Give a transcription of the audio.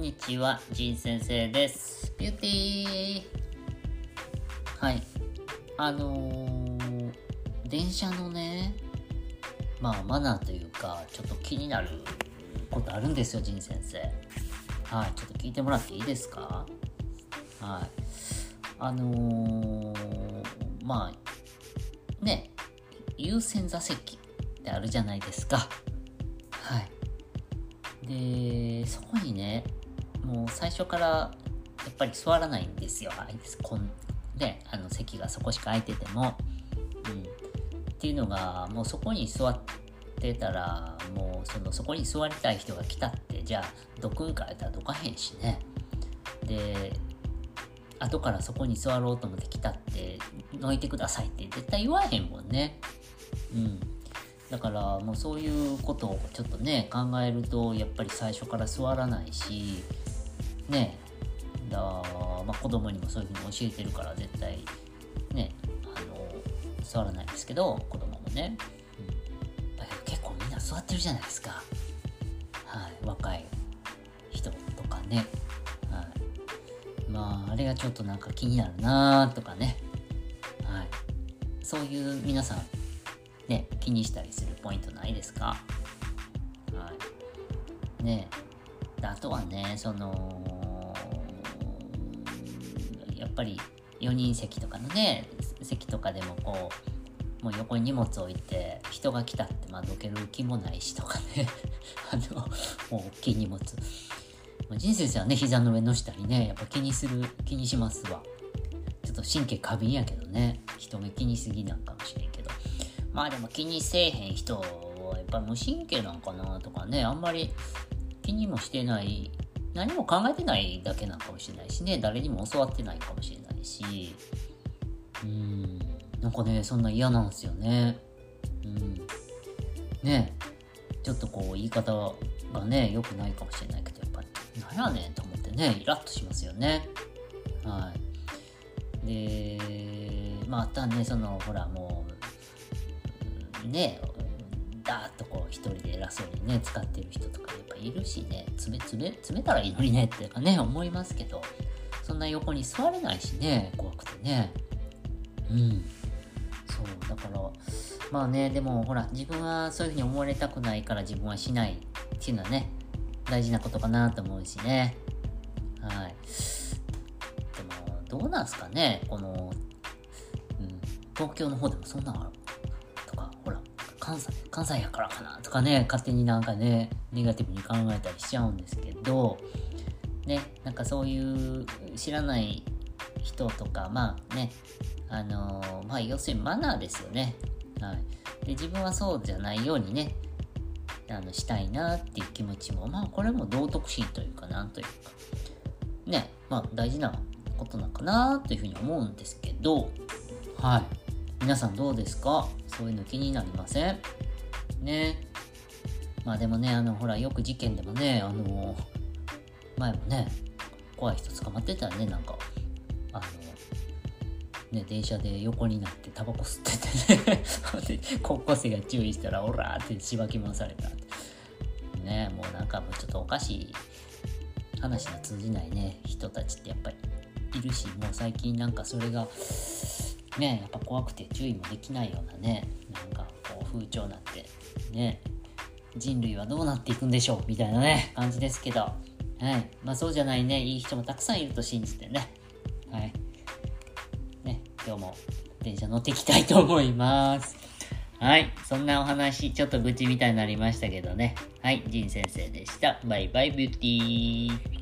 んにちは、ジン先生です。ビューティーはい。あのー、電車のね、まあ、マナーというか、ちょっと気になることあるんですよ、ジン先生。はい。ちょっと聞いてもらっていいですか？はい。あのー、まあ、ね、優先座席ってあるじゃないですか。はい。で、そこにね、最初からやっぱり座らないんですよ。あいつこんで、あの席がそこしか空いてても。うん。っていうのが、もうそこに座ってたら、もうそのそこに座りたい人が来たって、じゃあ、どくんかやったらどかへんしね。で、後からそこに座ろうと思って来たって、どいてくださいって絶対言わへんもんね。うん。だからもうそういうことをちょっとね考えるとやっぱり最初から座らないしね。だ、まあ、子供にもそういうふうに教えてるから絶対ねあの座らないですけど子供もね、うん、結構みんな座ってるじゃないですか。はい。若い人とかね。はい。まああれがちょっとなんか気になるなとかね。はい。そういう皆さんね、気にしたりするポイントないですか？はい。ね。あとはね、その、やっぱり4人席とかのね、席とかでもこう、もう横に荷物置いて、人が来たってまあどける気もないしとかね、あの、もう大きい荷物。人生はね、膝の上の下にね、やっぱ気にする、気にしますわ。ちょっと神経過敏やけどね、人目気にすぎなんかもしれんけど。まあでも気にせえへん人はやっぱ無神経なんかなとかね、あんまり気にもしてない、何も考えてないだけなのかもしれないしね、誰にも教わってないかもしれないし、うん、なんかね、そんな嫌なんですよね。うん。ねちょっとこう言い方がね、良くないかもしれないけど、やっぱり、なんやねんと思ってね、イラッとしますよね。はい。で、まあ、たね、その、ほら、もう、ねだーっとこう一人で偉そうにね使ってる人とかやっぱいるしね詰め詰め詰めたらいいのにねっていうかね思いますけどそんな横に座れないしね怖くてね。うん。そうだからまあねでもほら自分はそういうふうに思われたくないから自分はしないっていうのはね大事なことかなと思うしね。はい。でもどうなんすかねこの、うん、東京の方でもそんなのある、関西、関西やからかなとかね、勝手になんかね、ネガティブに考えたりしちゃうんですけど、ね、なんかそういう知らない人とか、まあね、あのーまあ要するにマナーですよね。はい。で、自分はそうじゃないようにね、あの、したいなっていう気持ちも、まあこれも道徳心というか、なんというか、ね、まあ大事なことなのかなというふうに思うんですけど、はい。皆さんどうですか？そういうの気になりません？ね。まあでもね、あの、ほら、よく事件でもね、あの、前もね、怖い人捕まってたよね、なんか。あの、ね、電車で横になってタバコ吸っててね、高校生が注意したら、オラってしばき回された。ね、もうなんかもうちょっとおかしい話の通じないね、人たちってやっぱりいるし、もう最近なんかそれが、ねやっぱ怖くて注意もできないようなねなんかこう風潮になってね人類はどうなっていくんでしょうみたいなね感じですけどはい。まあそうじゃないねいい人もたくさんいると信じてねはい。ね今日も電車乗っていきたいと思います。はい。そんなお話ちょっと愚痴みたいになりましたけどね。はい。ジン先生でした。バイバイビューティー。